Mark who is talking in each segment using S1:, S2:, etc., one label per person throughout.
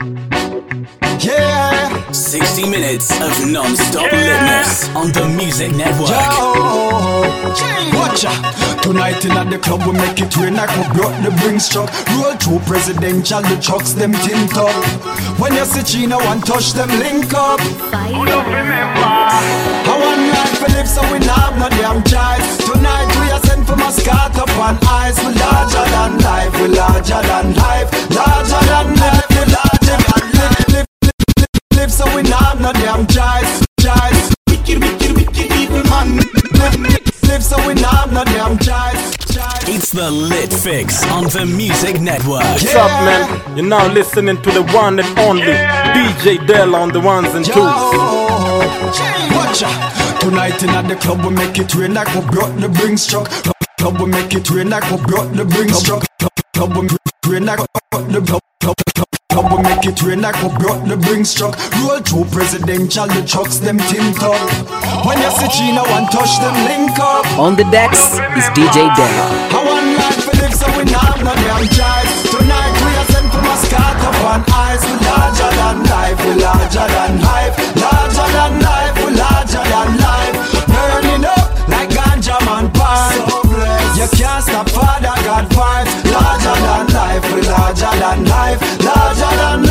S1: Yeah.
S2: 60 minutes of non-stop litness on the Music Network.
S1: Yo, watch out. Tonight in at the club we make it rain like we brought the Brink's truck. Roll through presidential, the trucks them tint up. When you see Chino one touch them link up. I want life to live so we not have no damn choice. Tonight we are sent for Muscat up on ice. We larger than life, we larger than life, larger than life, we larger than life. Live so we not have no damn choice, choice. Wicked, wicked, wicked evil man. Live, live, live so we not have no damn choice, choice.
S2: It's the Lit Fix on the Music Network.
S3: What's up, man? You're now listening to the one and only DJ Dell on the ones and twos.
S1: Watch out. Tonight in at the club we make it rain like we brought the Brink's truck. Club we make it rain like we brought the Brink's truck. Club we rain like we brought the club. Club, club, we make it rain like we brought the Brink's truck. Roll through presidential, the trucks them tint up. When you see Chino one touch them link up.
S4: On the decks is DJ Dell.
S1: I want life to live so we not have no damn choice Tonight we are sent from Muscat up on ice We larger than life, we larger than life Larger than life, we larger than life Burning up like ganja man pipe You can't stop Father God vibes Larger than life, we larger than life Larger than life,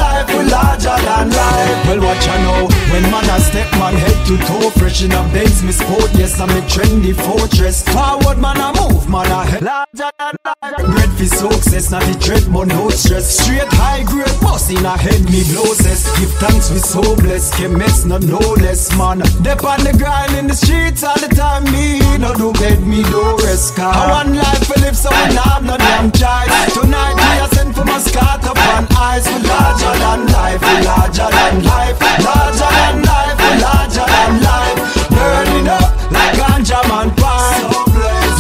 S1: larger than life Well watch I know when man a step man head to toe Fresh in a Benz, me sport, yes I'm a trendy fortress. Forward man a move, man a head Larger than life Bread for success, not the dread but no stress. Straight high grade, boss in a head me blow cess Give thanks we so blessed, can mess no no less man. Dep on the grind in the streets all the time Me no do bed, me do rest. I want life to live so not have no damn choice Tonight we are sent for Muscat up on We larger than life, we larger than life Larger than life, larger than life. Burning up like ganja man pipe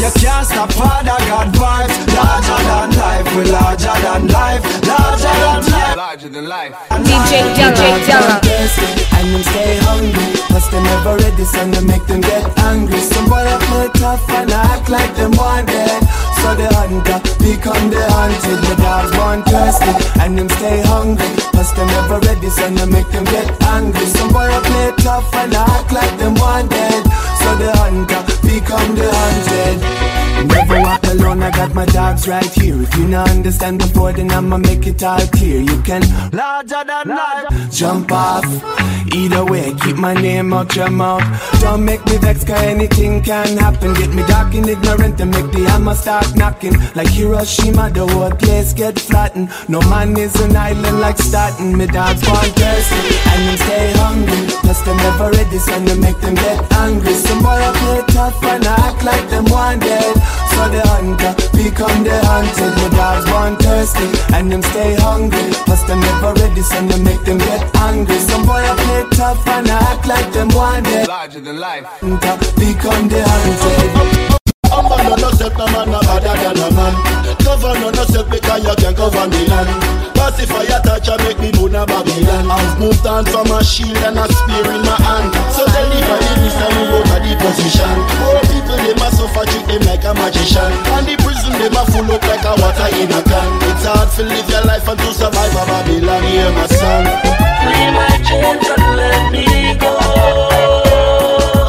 S1: You can't stop Father God vibes. Larger than life, we larger than life Larger than life.
S5: Larger than life.
S6: DJ Della, Della.
S7: And them stay hungry. Plus they never ready so they make them get angry. Some boy up play tough and act like them wanted So the hunter become the hunted The dogs born thirsty and them stay hungry. Plus they never ready so they make them get angry. Some boy up play tough and act like them wanted. So the hunter become the hunted. Never walk alone, I got my dogs right here. If you not understand before then I'ma make it all clear. You can
S1: Larger than life.
S7: jump off. Either way, keep my name out your mouth. Don't make me vex, cause anything can happen. Get me dark and ignorant and make the hammer start knocking. Like Hiroshima, the whole place get flattened. No man is an island like Staten. Me dogs born thirsty and them stay hungry. Plus them never ready, so they make them get angry. Some boy up play tough and act like them wanted. So the hunter become the hunted. My dogs born thirsty and them stay hungry. Plus them never ready, so they make them get angry. Some boy up play tough and act like them wanted.
S5: Larger than life.
S7: Become the hunted.
S8: Oh, oh, oh, A man no man no better than a man. Governor no step because you can govern the land. Pacify a touch and make me move na Babylon. I've moved on from a shield and a spear in my hand. So deliver the list and move out of the position. Poor people they must suffer, treat them like a magician. And the prison they must full up like a water in a can. It's hard to live your life and to survive a Babylon. Hear my song.
S9: Free my chains and let me go.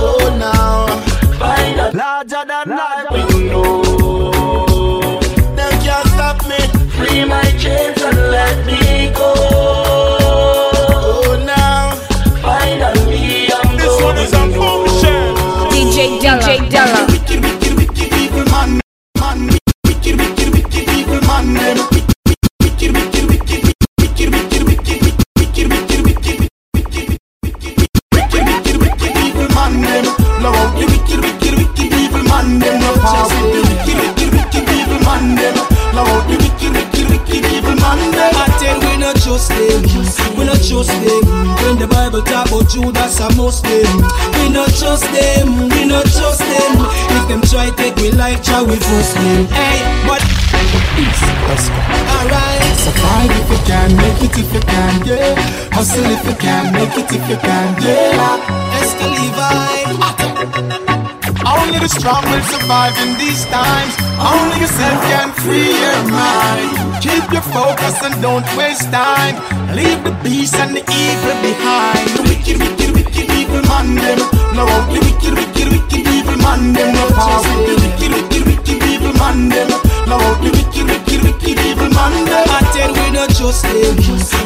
S8: Oh now,
S9: Find a
S1: Larger than life
S10: trust them, we not trust them. When the Bible talk about Judas and Muslim, we not trust them, we not trust them. If them try take we like try we trust them. Hey, but alright.
S7: Survive if you can, make it if you can, yeah. Hustle if you can, make it if you can, yeah.
S5: Strong will survive in these times. Only yourself can free your mind. Keep your focus and don't waste time. Leave the beast and the evil behind. The wicked, wicked, wicked evil man them. No the wicked, wicked, wicked evil man them. No the wicked, wicked, wicked evil man them. No the wicked, wicked, wicked evil man them.
S11: I tell we not trust them,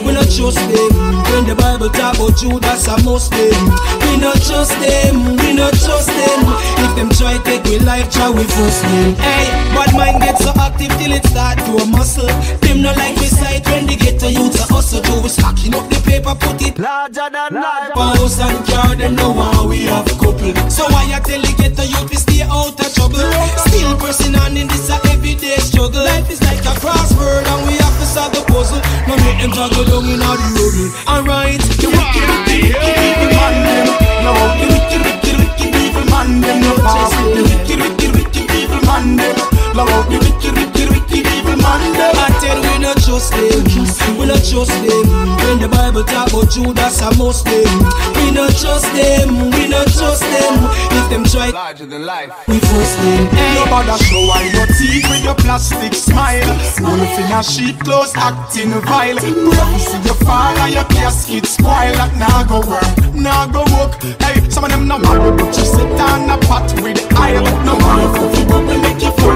S11: we not trust them. When the Bible talk about Judas a Muslim, we not trust them, we not trust them. If them try take we life, try we force them. Hey, but mind get so active till it start to a muscle. Them not like we sight when they get to use a hustle. Do we stacking up the paper, put it
S1: Larger than life.
S11: House and car, them know how we have couple. So why I tell you get the youth we stay out of trouble? Still pressing on in this a everyday struggle. Life is like a crossword and we have to solve the puzzle. Now make them juggle down in all the rubble. Alright,
S5: The wicked, wicked, wicked evil man them. No the wicked, wicked, wicked evil man them. No the wicked, wicked, wicked evil man them. No the wicked, wicked, wicked evil man them.
S11: I tell we not trust them, we not trust them. When the Bible talk about Judas a Muslim, we not trust them, we not trust them. If them try,
S5: Larger than life.
S11: we force them. Hey,
S5: No bother show why your teeth with your plastic smile. Wolf in a sheet clothes acting vile. Prophecy you fall and your casket spoil. That nah go work, nah go work. Hey, some of them no marry, but you sit on a pot with oil. No money for people to make you full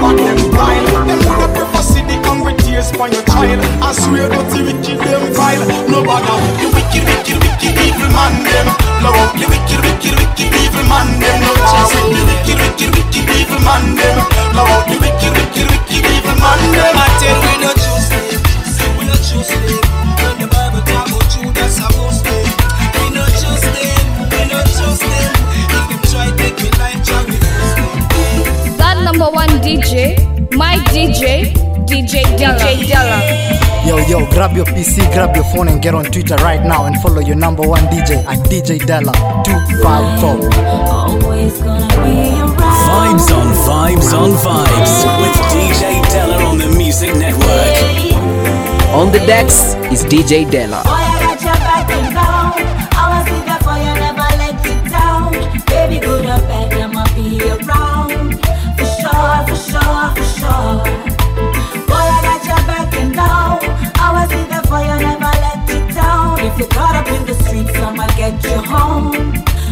S12: grab your grab your phone, and get on Twitter right now and follow your number one DJ at DJ Della 254.
S2: Vibes on Vibes on Vibes with DJ Della on the Music Network.
S13: On the decks is DJ Della.
S14: If you're caught up in the streets, I'ma get you home.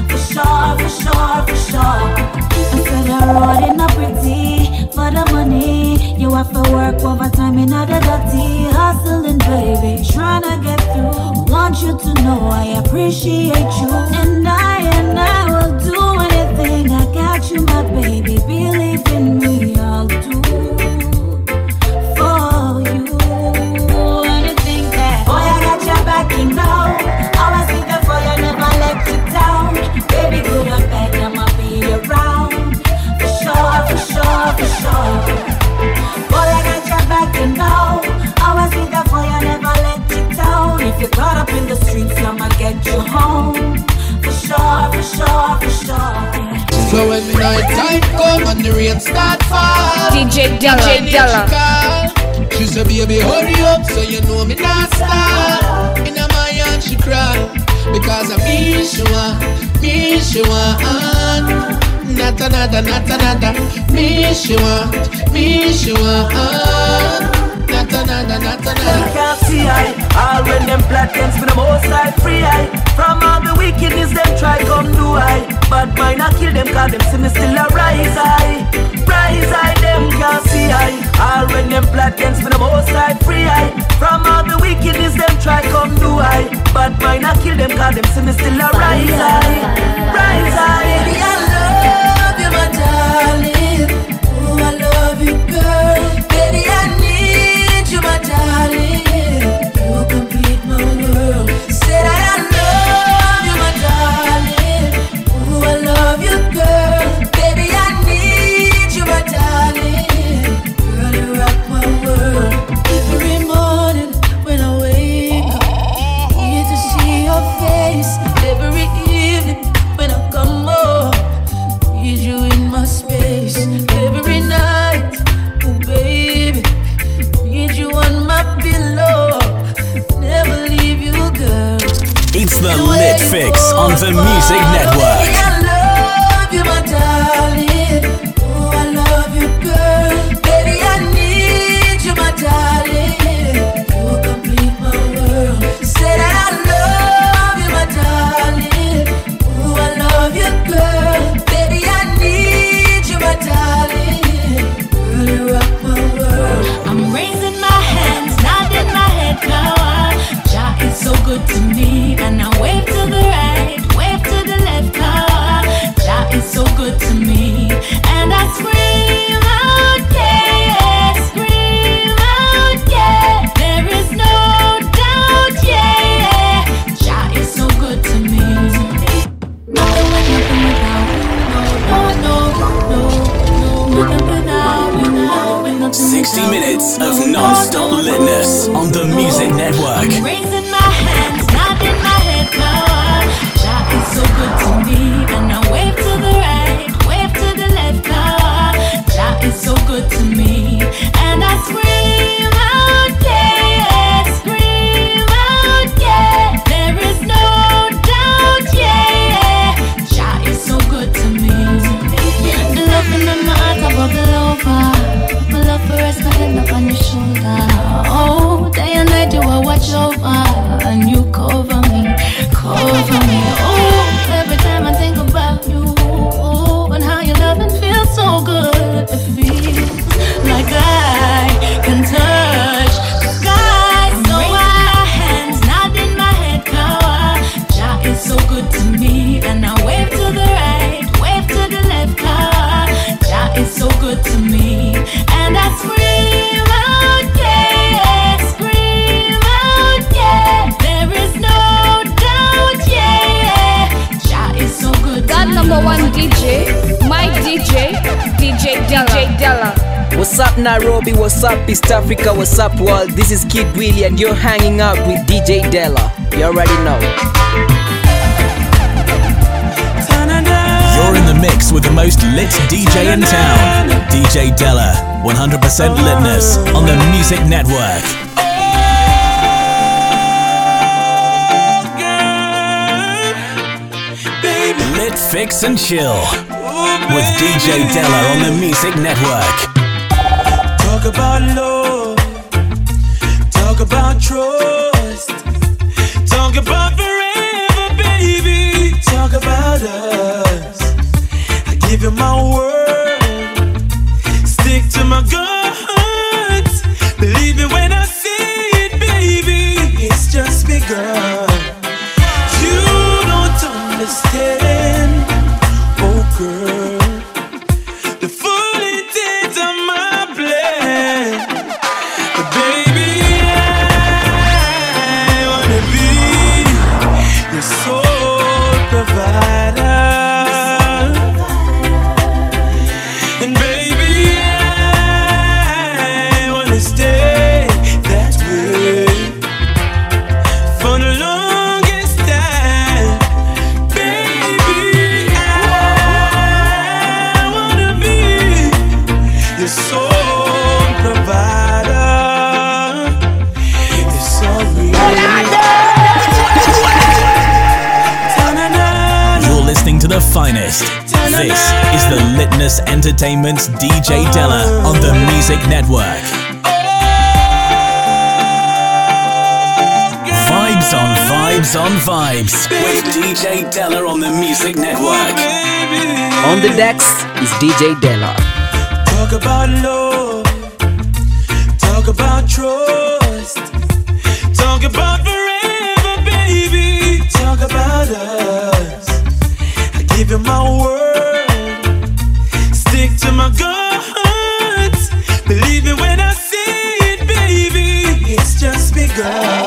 S14: For sure, for sure, for sure. I said I rode in a pretty for the money. You have to work overtime in other dirty hustling, baby. Trying to get through. Want you to know I appreciate you, and I and I will do anything. I got you, my baby. Believe in me, I'll do
S15: fall
S6: DJ Della.
S15: She said baby hurry up so you know me not stop. In my hand she cry Because I me she want, me she want. Not another, not another. Me she want, me she want Not another, not
S7: Them
S15: another
S7: can't see I. All when them plot against me the most I free I. From all the wickedness them try come do I. But mine I kill them cause them see me still a rise I. Rise I them can't see I. All when them plot against me the most I free I. From all the wickedness them try come do I. But mine I kill them cause them see me still a rise I. Rise I.
S14: Baby, I love you, my darling. Oh, I love you, girl. Baby, I need
S4: What's up, East Africa? What's up, world? This is Kid Willie, and you're hanging out with DJ Della. You already know.
S2: You're in the mix with the most lit DJ in town, DJ Della. 100% litness on the Music Network. Lit Fix and Chill with DJ Della on the Music Network
S11: about love, talk about trust, talk about forever, baby. Talk about us. I give you my word, stick to my guns. Believe me when I say it, baby. It's just begun. You don't understand, oh girl.
S2: Entertainment's DJ Della on the Music Network. Vibes on vibes on vibes with DJ Della on the Music Network.
S4: On the decks is DJ Della.
S11: Talk about love, talk about trust, talk about forever, baby, talk about us. I give you my word. Believe me when I say it, baby. It's just begun.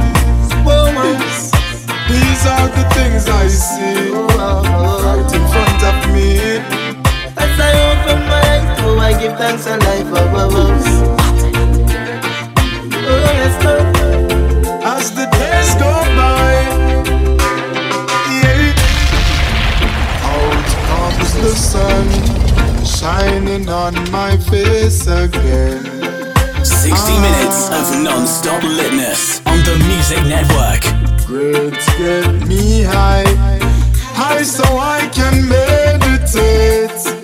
S5: These are the things I see right in front of me.
S16: As I open my eyes, oh, I give thanks life above us. Oh, yes,
S5: As the days go by, yeah. out comes the sun, shining on my face again.
S2: 60 minutes of non-stop litness on the Music Network.
S5: Words get me high, high so I can meditate.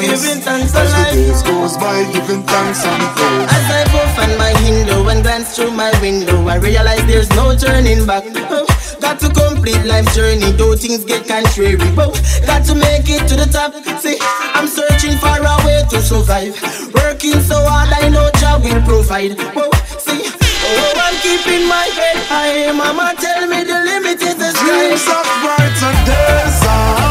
S5: thanks. Giving thanks As the days goes by, giving thanks and praise.
S16: As I puff on my window and glance through my window, I realize there's no turning back. Oh, got to complete life's journey, though things get contrary. But got to make it to the top. See, I'm searching for a way to survive. Working so hard, I know job will provide. Whoa, see. Oh, I'm keeping my head high. Mama tell me the limit is the sky.
S5: Dreams of brighter days.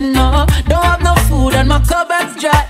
S14: No, don't have no food and my cupboard's dry.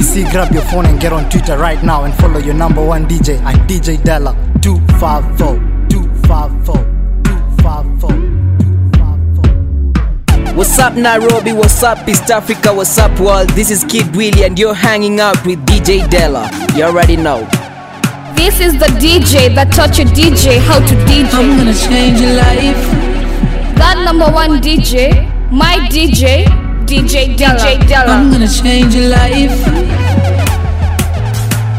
S12: PC, grab your phone, and get on Twitter right now and follow your number one DJ at DJ Della 254 254 254.
S4: What's up, Nairobi? What's up, East Africa? What's up, world? This is Kid Willie, and you're hanging out with DJ Della. You already know.
S6: This is the DJ that taught you DJ how to DJ. I'm
S13: gonna change your life.
S6: That number one DJ, my DJ, DJ Della. DJ Della.
S13: I'm gonna change your life.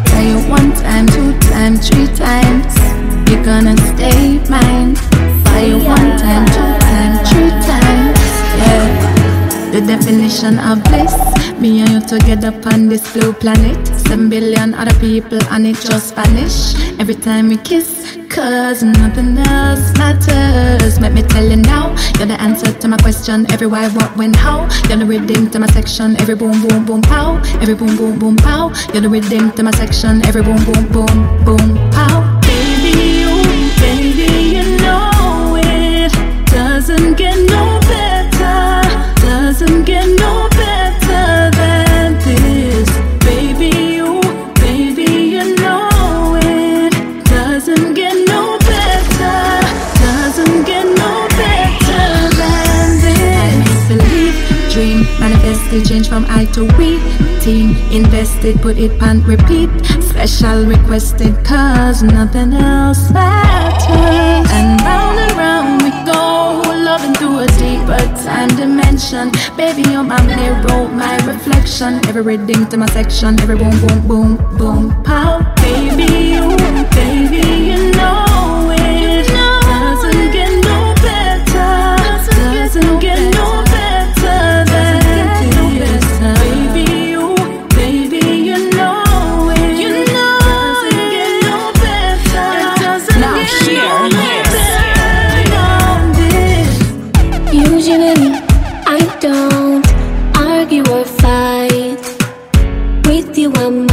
S17: Tell you one time, two times, three times. You're gonna stay mine. Fire you one time, two times, three times. Yeah. The definition of bliss. Me and you together on this blue planet. Seven billion other people and it just vanish. Every time we kiss, cause nothing else matters. Let me tell you now, you're the answer to my question. Every why, what, when, how. You're the rhythm to my section. Every boom, boom, boom, pow. Every boom, boom, boom, pow. You're the rhythm to my section. Every boom, boom, boom, boom, pow. Change from I to we. Team invested, put it on repeat. Special requested, cause nothing else matters. And round and round we go, loving through a deeper time dimension. Baby, you're my mirror, my reflection. Every rhythm to my section, every boom, boom, boom, boom, pow. Baby, you, baby, you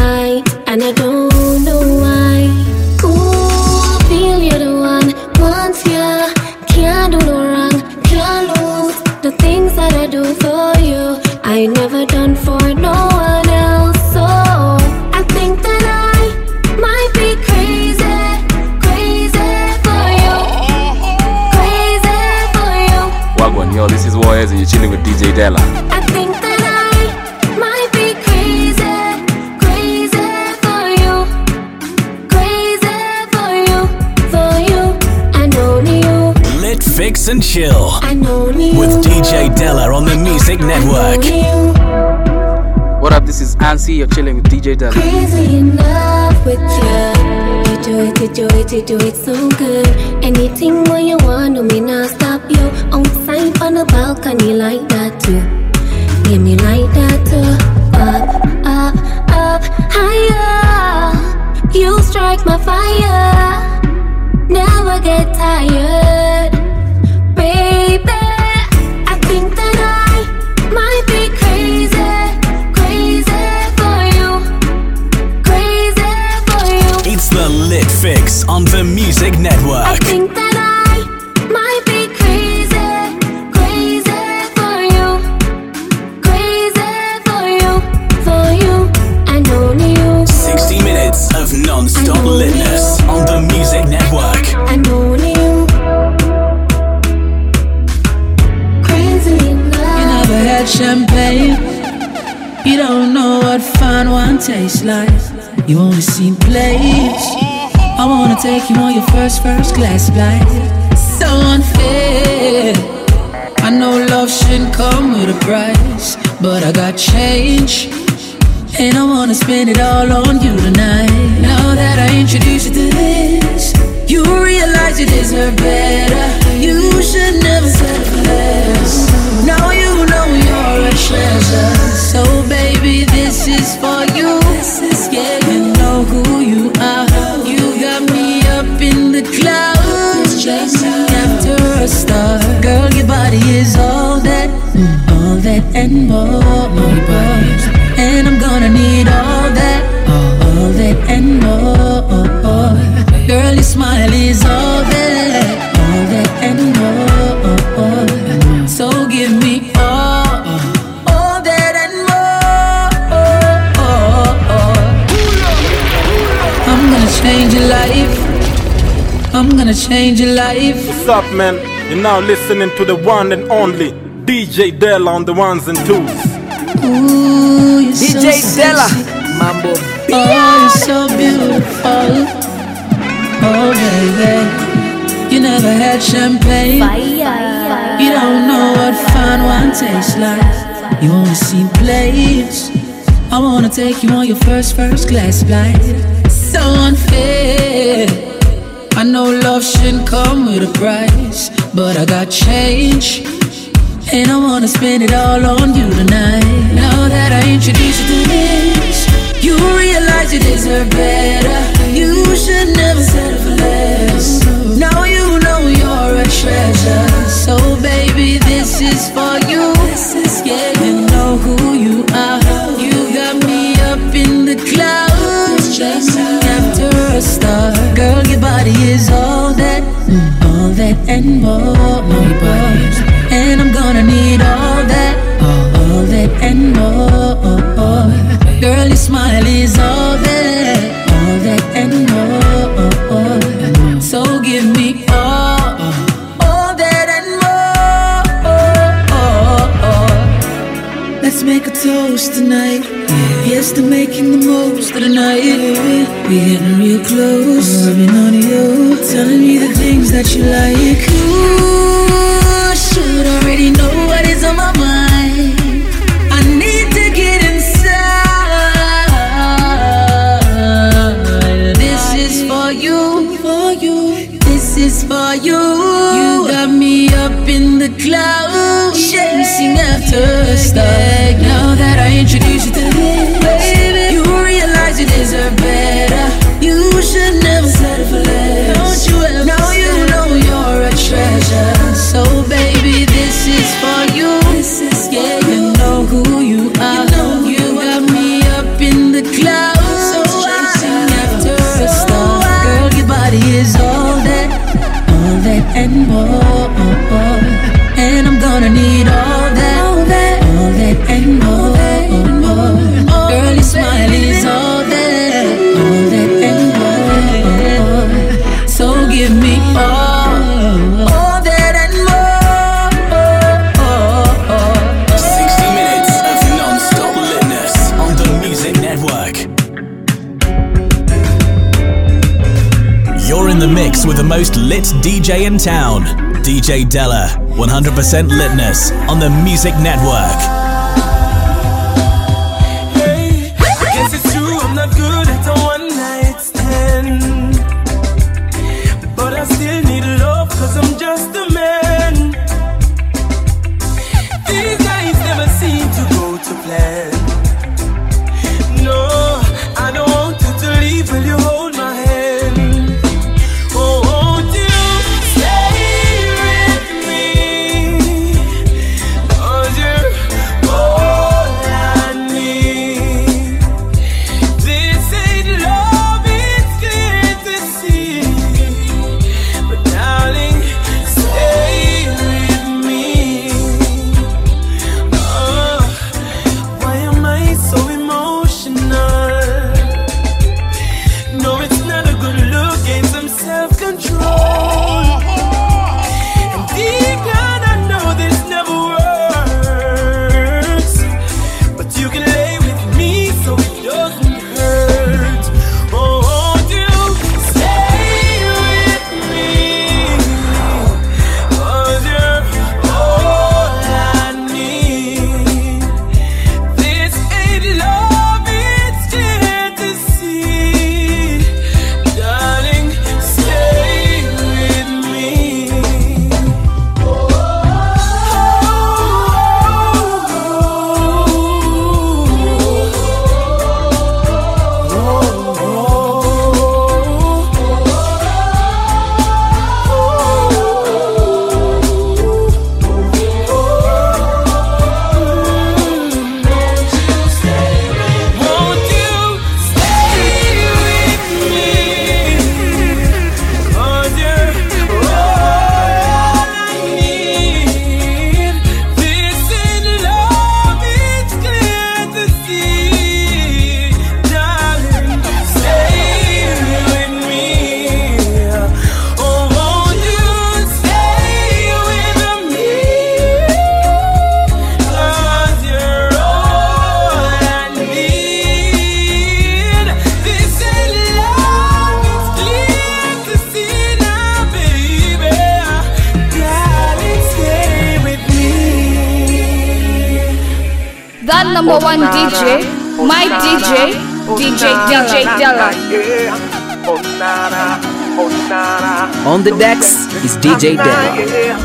S18: and I don't know why. Ooh, I feel you're the one. Once ya, can't do no wrong, can't lose. The things that I do for you, I never done for no one else. So I think that I might be crazy, crazy for you, crazy for you.
S19: Wagwan, yo, this is Warriors and you're chilling with DJ Della.
S2: Lit, fix, and chill
S18: and only you.
S2: with DJ Della on the Music Network.
S19: What up? This is Ansi. You're chilling with DJ Della.
S18: Crazy in love with you. You do it, you do it, you do it so good. Anything when you want, no me not stop you. Outside on the balcony like that too. Give me like that too. Up, up, up, higher. like my fire. Never get tired. You.
S2: 60 minutes of non-stop litness on the Music Network.
S18: And only you. Crazy in.
S14: You never had champagne. You don't know what fine wine tastes like. You only seen plays. I wanna take you on your first first class flight. So unfair. I know love shouldn't come with a price, but I got change. And I wanna spend it all on you tonight. Now that I introduce you to this, you realize you deserve better. You should never settle for less. Now you know you're a treasure. So baby, this is for you. This is in clouds, chasing after a star. Girl, your body is all that, mm, all that and more. And I'm gonna need all that, all that and more. Girl, your smile is all that, all that and more. So give me gonna change your life.
S3: What's up, man? You're now listening to the one and only DJ Dell on the ones and twos.
S14: Ooh, you're
S4: DJ
S14: so
S4: Della,
S14: sexy.
S4: Mambo.
S14: Oh, you're so beautiful. Oh, baby. You never had champagne. You don't know what fine wine tastes like. You only seen plays. I wanna take you on your first first class flight. So unfair. I know love shouldn't come with a price, but I got change. And I wanna spend it all on you tonight. Now that I introduce you to this, you realize you deserve better. You should never settle for less. Now you know you're a treasure. So baby, this is for you. Body is all that, all that and more. And I'm gonna need all that, all that and more. Girl, your smile is all that, Here's to making the most of the night. We getting real close. Rubbing on you, telling me the things that you like. Ooh, should already know what is on my mind. I need to get inside. This is for you, for you. This is for you. You got me up in the clouds, chasing after a star. Now that I introduce
S2: DJ in town, DJ Della. 100% litness on the Music Network.
S6: Number one DJ, my DJ, DJ DJ Della.
S4: On the decks is DJ Della.
S20: Yeah.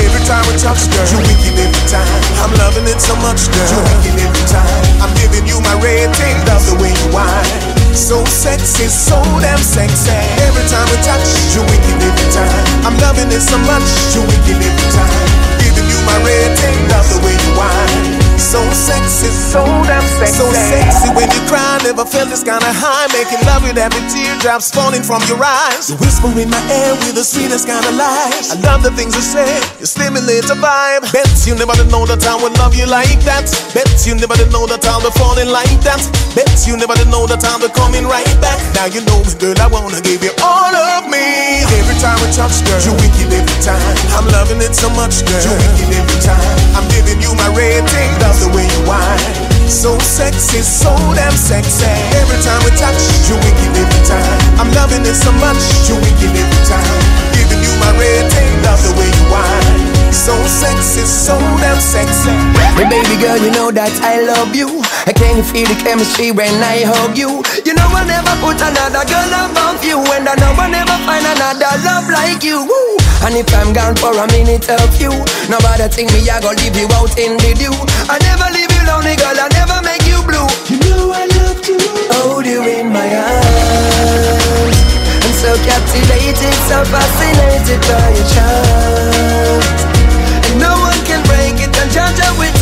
S21: Every time we touch, girl, you wicked every time. I'm loving it so much, girl. You wicked every time. I'm giving you my rating, love the way you whine. So sexy, so damn sexy. Every time we touch, you wicked every time. I'm loving it so much, you wicked every time. Giving you my rating, love the way you whine. So sexy, so damn sexy. So sexy when you cry, never felt this kind of high. Making love with every teardrops falling from your eyes. You whisper in my ear with the sweetest kind of lies. I love the things you say, you stimulate a vibe. Bet you never did know that I would love you like that. Bet you never did know that I'll be falling like that. Bet you never did know that I'll be coming right back. Now you know girl, I wanna give you all of me. Every time we touch, girl, you wicked every time. I'm loving it so much, girl. You wicked every time. I'm giving you my rating, love the way you whine. So sexy, so damn sexy. Every time we touch, you wicked every time. I'm loving it so much, you wicked every time. Giving you my rating, love the way you whine. So sexy, so damn sexy.
S22: Hey baby girl, you know that I love you. I can you feel the chemistry when I hug you. You know I'll never put another girl above you, and I know I never find another love like you. Woo. And if I'm gone for a minute of you, nobody think me I go leave you out in the dew. I never leave you lonely, girl. I never make you blue. You know I love to hold you in my arms. I'm so captivated, so fascinated by your charms.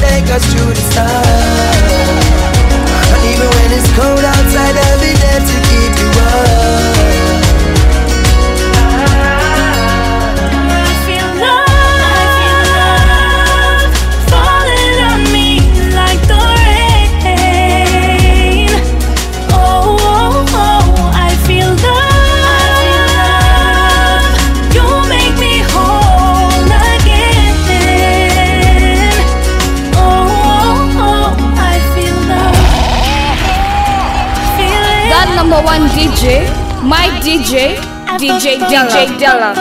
S22: Take us to the stars. And even when it's cold outside, I'll be there to keep you warm.
S6: God one DJ, my DJ, DJ DJ Della.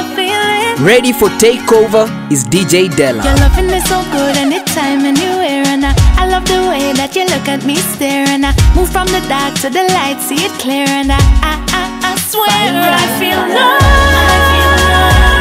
S4: Ready for takeover is DJ Della.
S23: Your loving is so good anytime, anywhere, and I, I love the way that you look at me stare, and I move from the dark to the light, see it clear, and I, I, I, I swear I feel love. I feel love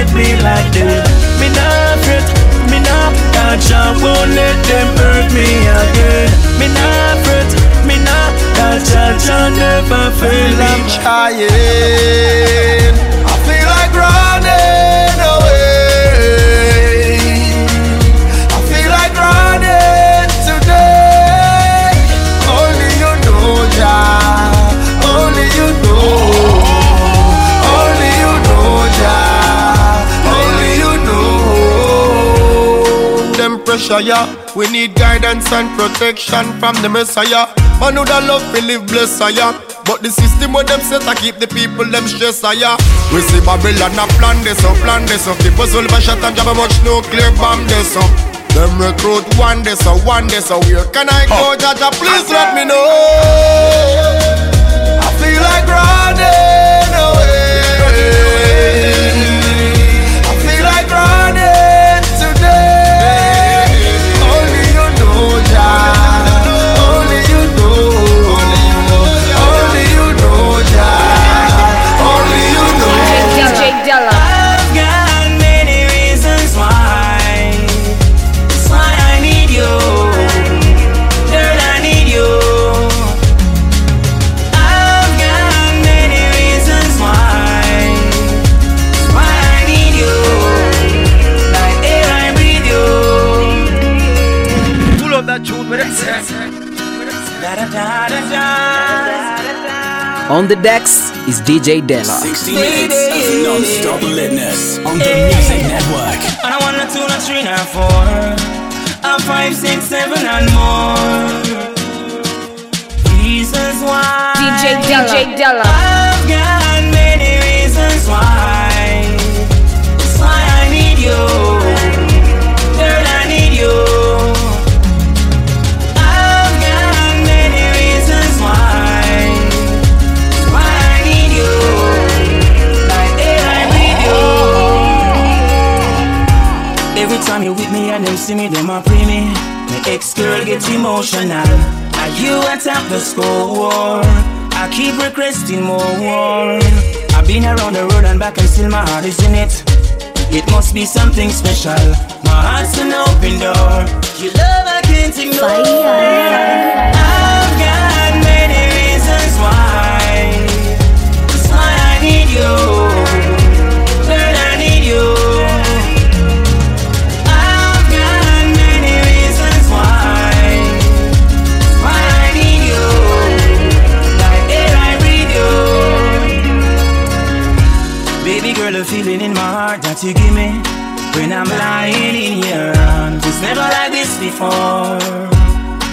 S23: never me like
S11: them Me nah fret, me nah Cause Jah won't let them hurt me again. Me nah fret, me nah Cause Jah Jah never fail.
S21: I'm trying.
S5: Shy. We need guidance and protection from the Messiah. Man who da love we live bless ya. But the system where them set to keep the people them stress ya. We see Babylon a plan this up, plan this up. People soul by shot and jab a much nuclear bomb this up. Them recruit one day so one day so where can I go, Jaja? Please let me know. I feel like running
S4: On the decks is DJ Della.
S2: 60 minutes of non-stop litness on the Music Network.
S11: And I want a two, a three, and a four, a five, six, seven, and more. Reasons why.
S6: DJ Della. DJ Della.
S11: I've got many reasons why. That's why I need you. Time you with me and them see me, them a pre me. My ex girl get emotional. Are you atop the score? I keep requesting more. I've been around the road and back and still my heart is in it. It must be something special. My heart's an open door. Your love I can't ignore. I've got many reasons why. That's why I need you. The feeling in my heart that you give me when I'm lying in your arms. It's never like this before.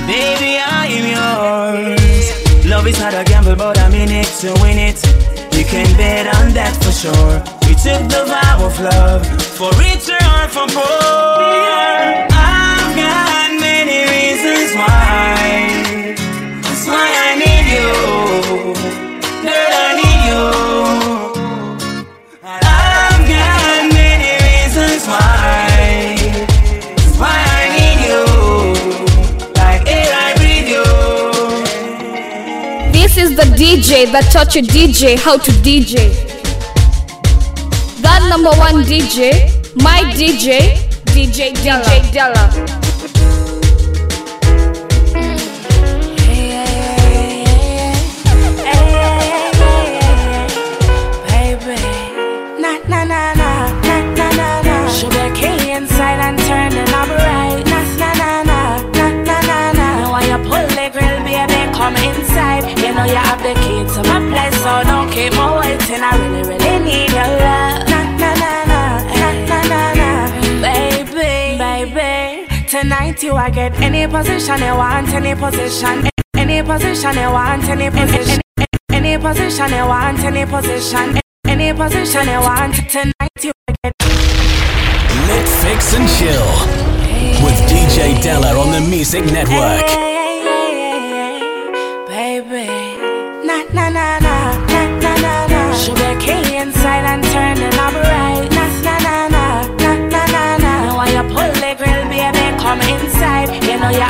S11: Baby, I am yours. Love is not a gamble, but I'm in it to win it. You can bet on that for sure. We took the vow of love for richer or for poor. I've got many reasons why.
S6: DJ that taught you DJ how to DJ. That number one DJ, my DJ, DJ Della. DJ Della.
S24: Don't keep me waiting. I really, really need your love. Na na na na na na na na. Baby, baby. Tonight you I get any position you want, any position, any position you want, any position. Any position you want, any position, any position you want. Tonight you get
S2: Lit, fix, and chill with DJ Della on the Music Network.
S24: baby. Na na na na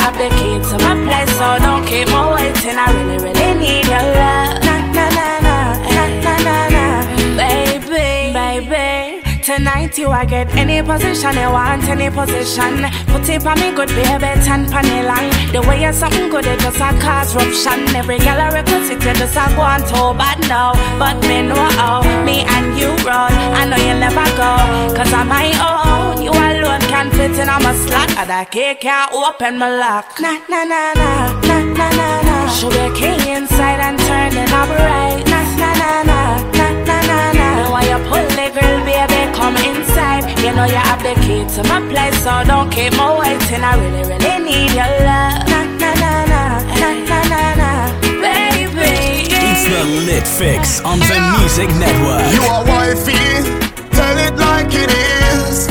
S24: have the key to my place, so don't keep me waiting. I really, really need your love. Baby. Tonight you I get any position you want, any position. Put it on me good, baby, tan pan it long. The way you're something good, it just a cause ruption. Every girl I request it, you just a go on too bad now. But me know how, me and you roll. I know you'll never go, cause I'm my own. You alone can fit in on my slot, and key can't open my lock. Na na na na, na na na na. Sugar cane inside and turning up right. Na na na na, na na na na. When you pull the girl, baby. You know you have the key to my place, so don't keep me waiting. I really, really need your love. Na na na na na na na na, baby.
S2: It's the Lit Fix on the Music Network.
S5: You are wifey, tell it like it is.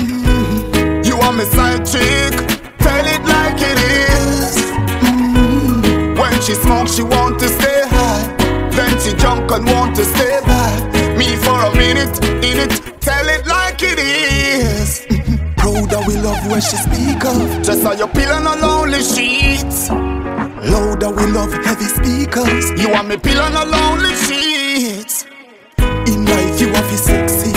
S5: Mm. You are my side chick, tell it like it is. Mm. When she smokes, she want to stay high. Then she drunk and want to stay back. Me for a minute, in it, tell it like it is. Proud that we love when she speak of. Just on your pillow on a lonely sheets. Louder we love heavy speakers. You want me pillow on lonely sheets. In life you have to succeed.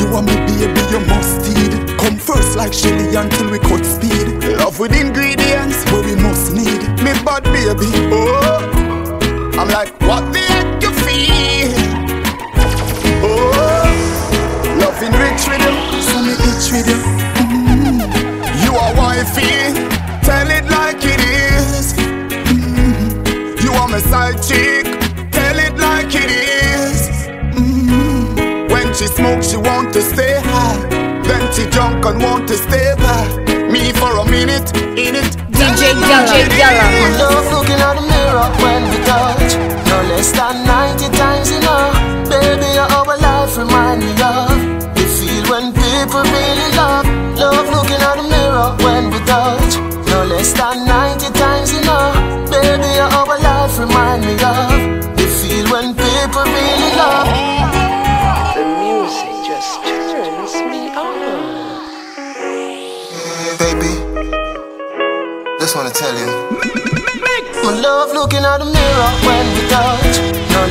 S5: You want me baby, you must need. Come first like Shelly until we cut speed. Love with ingredients where we must need. Me bad baby, oh. I'm like, what want to stay high. Then she drunk and want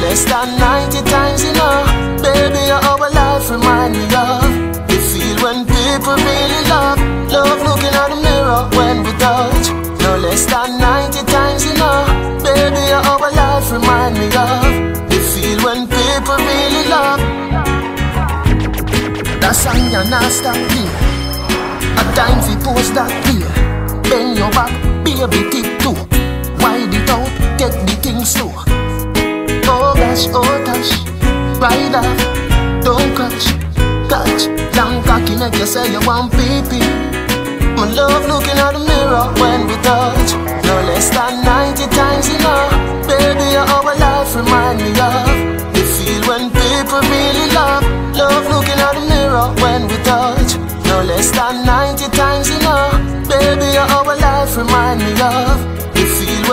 S16: less than 90 times enough. Baby, our life remind me of the feel when people really love. Love looking at the mirror when we touch. No less than 90 times enough. Baby, our life remind me of the feel when people really love. That song you not stop here. A time fi post that clear. Bend your back, baby, tick too. Oh gosh, oh gosh, ride off, don't crash, catch. Long cocky make you say you want pee My love looking at the mirror when we touch. No less than 90 times enough. Baby, our life remind me of the feel when people really love. Love looking at the mirror when we touch. No less than 90 times enough. Baby, our life remind me of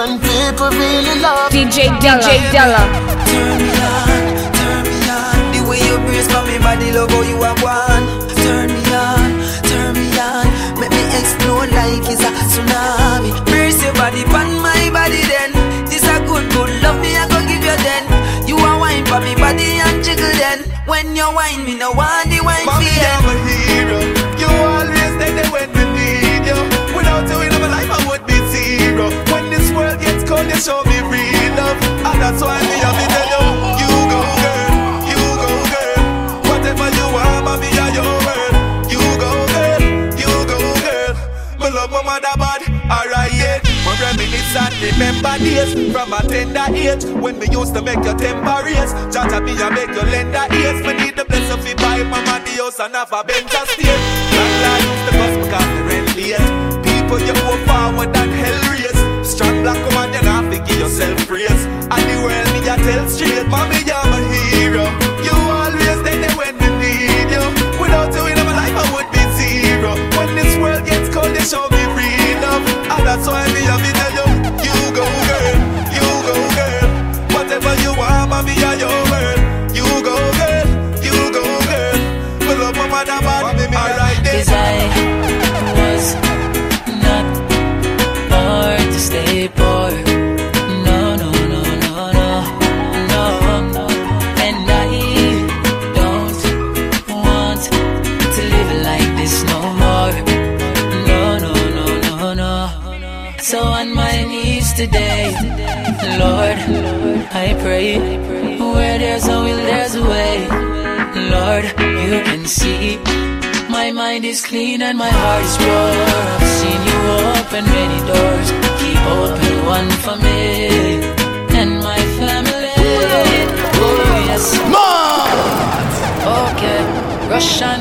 S16: the when people really love.
S6: DJ Della. DJ Della.
S25: Turn me on, turn me on. The way you brace for me body, love how you are one. Turn me on, turn me on. Make me explode like it's a tsunami. Brace your body on my body then. This a good, good love me, I go give you then. You a wine for me body and jiggle then. When you wine, me no want the wine
S9: Mommy,
S25: for
S9: show me real love, and ah, that's why me have to tell you, you go girl, you go girl. Whatever you want, mommy, are your word. You go girl, you go girl. Me love my mother, but alright yeah. Me reminisce and remember days from a tender age when we used to make your temper race. Jaja me and make your lender ears. Me need the blessing fi buy mama the house and have a Benz estate. Landlord world
S14: pray. Where there's a will, there's a way. Lord, you can see. My mind is clean and my heart is pure. I've seen you open many doors. Keep open one for me and my family. Oh, yes. Okay, Russian.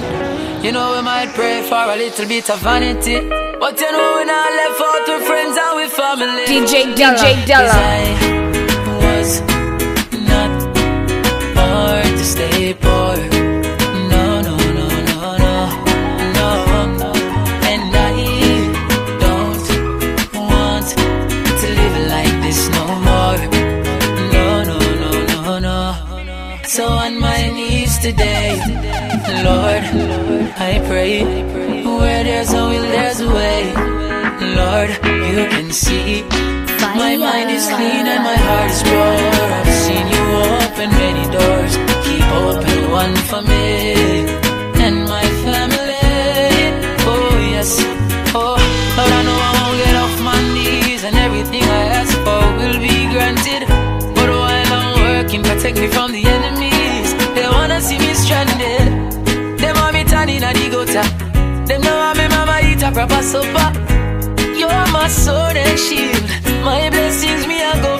S14: You know we might pray for a little bit of vanity. But you know we're not left out with friends and with family.
S6: DJ Della. DJ Della.
S14: Stay. No, no, no, no, no, no. And I don't want to live like this no more. No, no, no, no, no. So on my knees today, Lord, I pray. Where there's a will, there's a way. Lord, you can see. My mind is clean and my heart is pure. I've seen you open many doors. Keep open one for me and my family. Oh, yes. Oh, Lord, I know I won't get off my knees and everything I ask for will be granted. But while I'm working, protect me from the enemies. They wanna see me stranded. Them want me turning at the gutter. Them know I'm me mama eat a proper supper. You're my sword and shield. My blessings me I go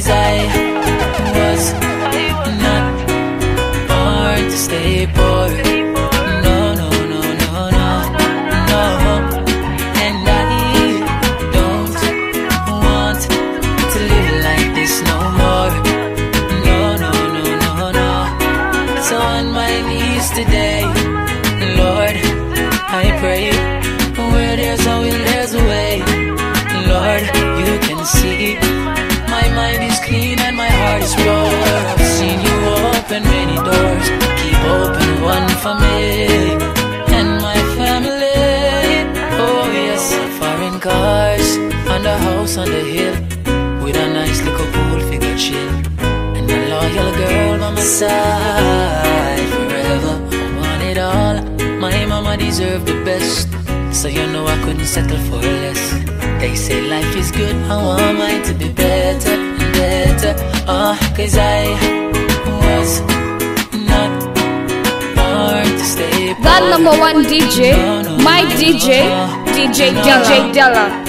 S14: cause I was not born to stay poor. One for me and my family. Oh yes, foreign cars and a house on the hill with a nice little pool figure chill and a loyal girl by my side forever. I want it all. My mama deserved the best, so you know I couldn't settle for less. They say life is good, I want mine to be better and better. Uh, cause I was
S6: The number one DJ, my DJ, DJ. DJ Della.